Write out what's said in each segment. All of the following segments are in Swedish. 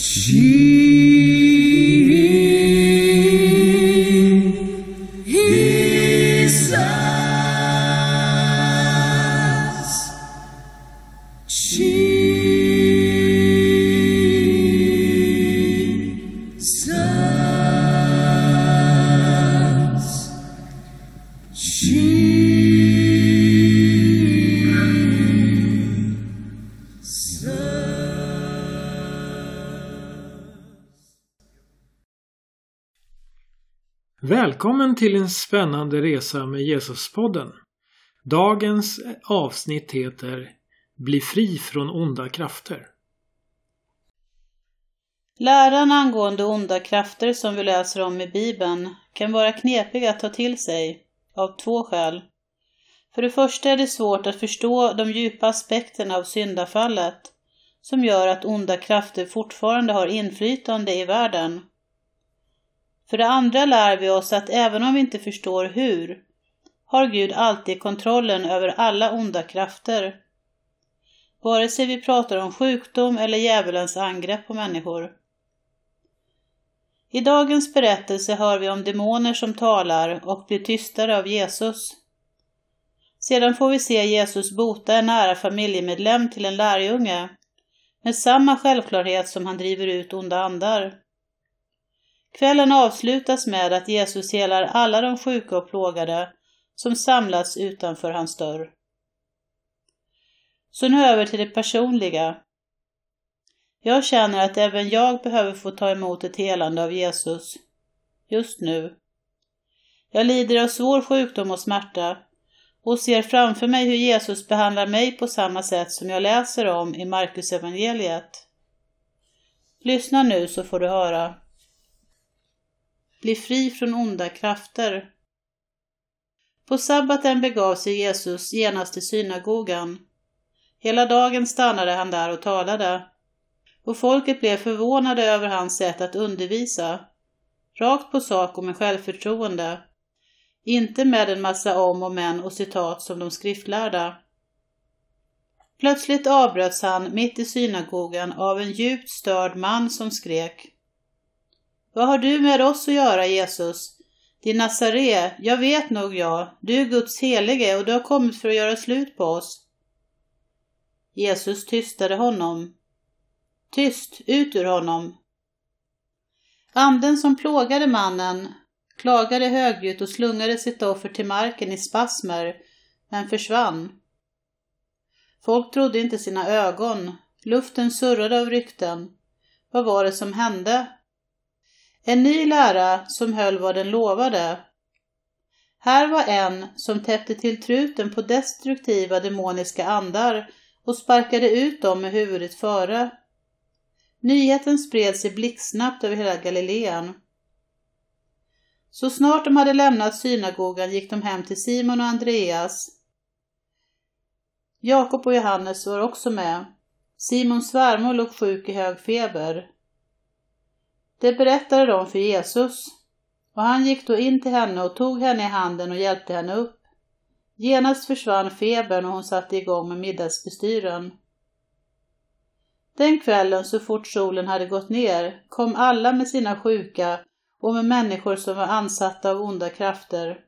Jesus. Välkommen till en spännande resa med Jesuspodden. Dagens avsnitt heter Bli fri från onda krafter. Läran angående onda krafter som vi läser om i Bibeln kan vara knepig att ta till sig av två skäl. För det första är det svårt att förstå de djupa aspekterna av syndafallet som gör att onda krafter fortfarande har inflytande i världen. För det andra lär vi oss att även om vi inte förstår hur, har Gud alltid kontrollen över alla onda krafter. Vare sig vi pratar om sjukdom eller djävulens angrepp på människor. I dagens berättelse hör vi om demoner som talar och blir tystare av Jesus. Sedan får vi se Jesus bota en nära familjemedlem till en lärjunge med samma självklarhet som han driver ut onda andar. Kvällen avslutas med att Jesus helar alla de sjuka och plågade som samlats utanför hans dörr. Så nu över till det personliga. Jag känner att även jag behöver få ta emot ett helande av Jesus. Just nu. Jag lider av svår sjukdom och smärta och ser framför mig hur Jesus behandlar mig på samma sätt som jag läser om i Markus evangeliet. Lyssna nu så får du höra. Bli fri från onda krafter. På sabbaten begav sig Jesus genast till synagogan. Hela dagen stannade han där och talade. Och folket blev förvånade över hans sätt att undervisa. Rakt på sak och med självförtroende. Inte med en massa om och men och citat som de skriftlärda. Plötsligt avbröts han mitt i synagogan av en djupt störd man som skrek vad har du med oss att göra, Jesus? Din nasaré, jag vet nog jag, du är Guds helige och du har kommit för att göra slut på oss. Jesus tystade honom. Tyst, ut ur honom. Anden som plågade mannen klagade högljutt och slungade sitt offer till marken i spasmer, men försvann. Folk trodde inte sina ögon. Luften surrade av rykten. Vad var det som hände? En ny lära som höll vad den lovade. Här var en som täppte till truten på destruktiva demoniska andar och sparkade ut dem med huvudet före. Nyheten spred sig blixtsnabbt över hela Galileen. Så snart de hade lämnat synagogan gick de hem till Simon och Andreas. Jakob och Johannes var också med. Simons svärmor låg sjuk i hög feber. Det berättade de för Jesus, och han gick då in till henne och tog henne i handen och hjälpte henne upp. Genast försvann febern och hon satte igång med middagsbestyren. Den kvällen, så fort solen hade gått ner, kom alla med sina sjuka och med människor som var ansatta av onda krafter.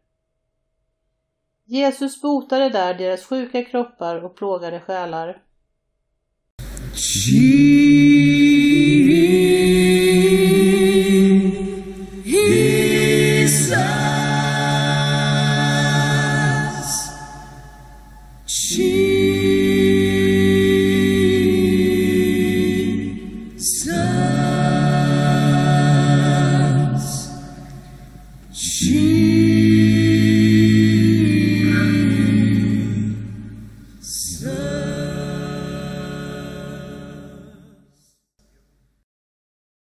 Jesus botade där deras sjuka kroppar och plågade själar. Jesus. So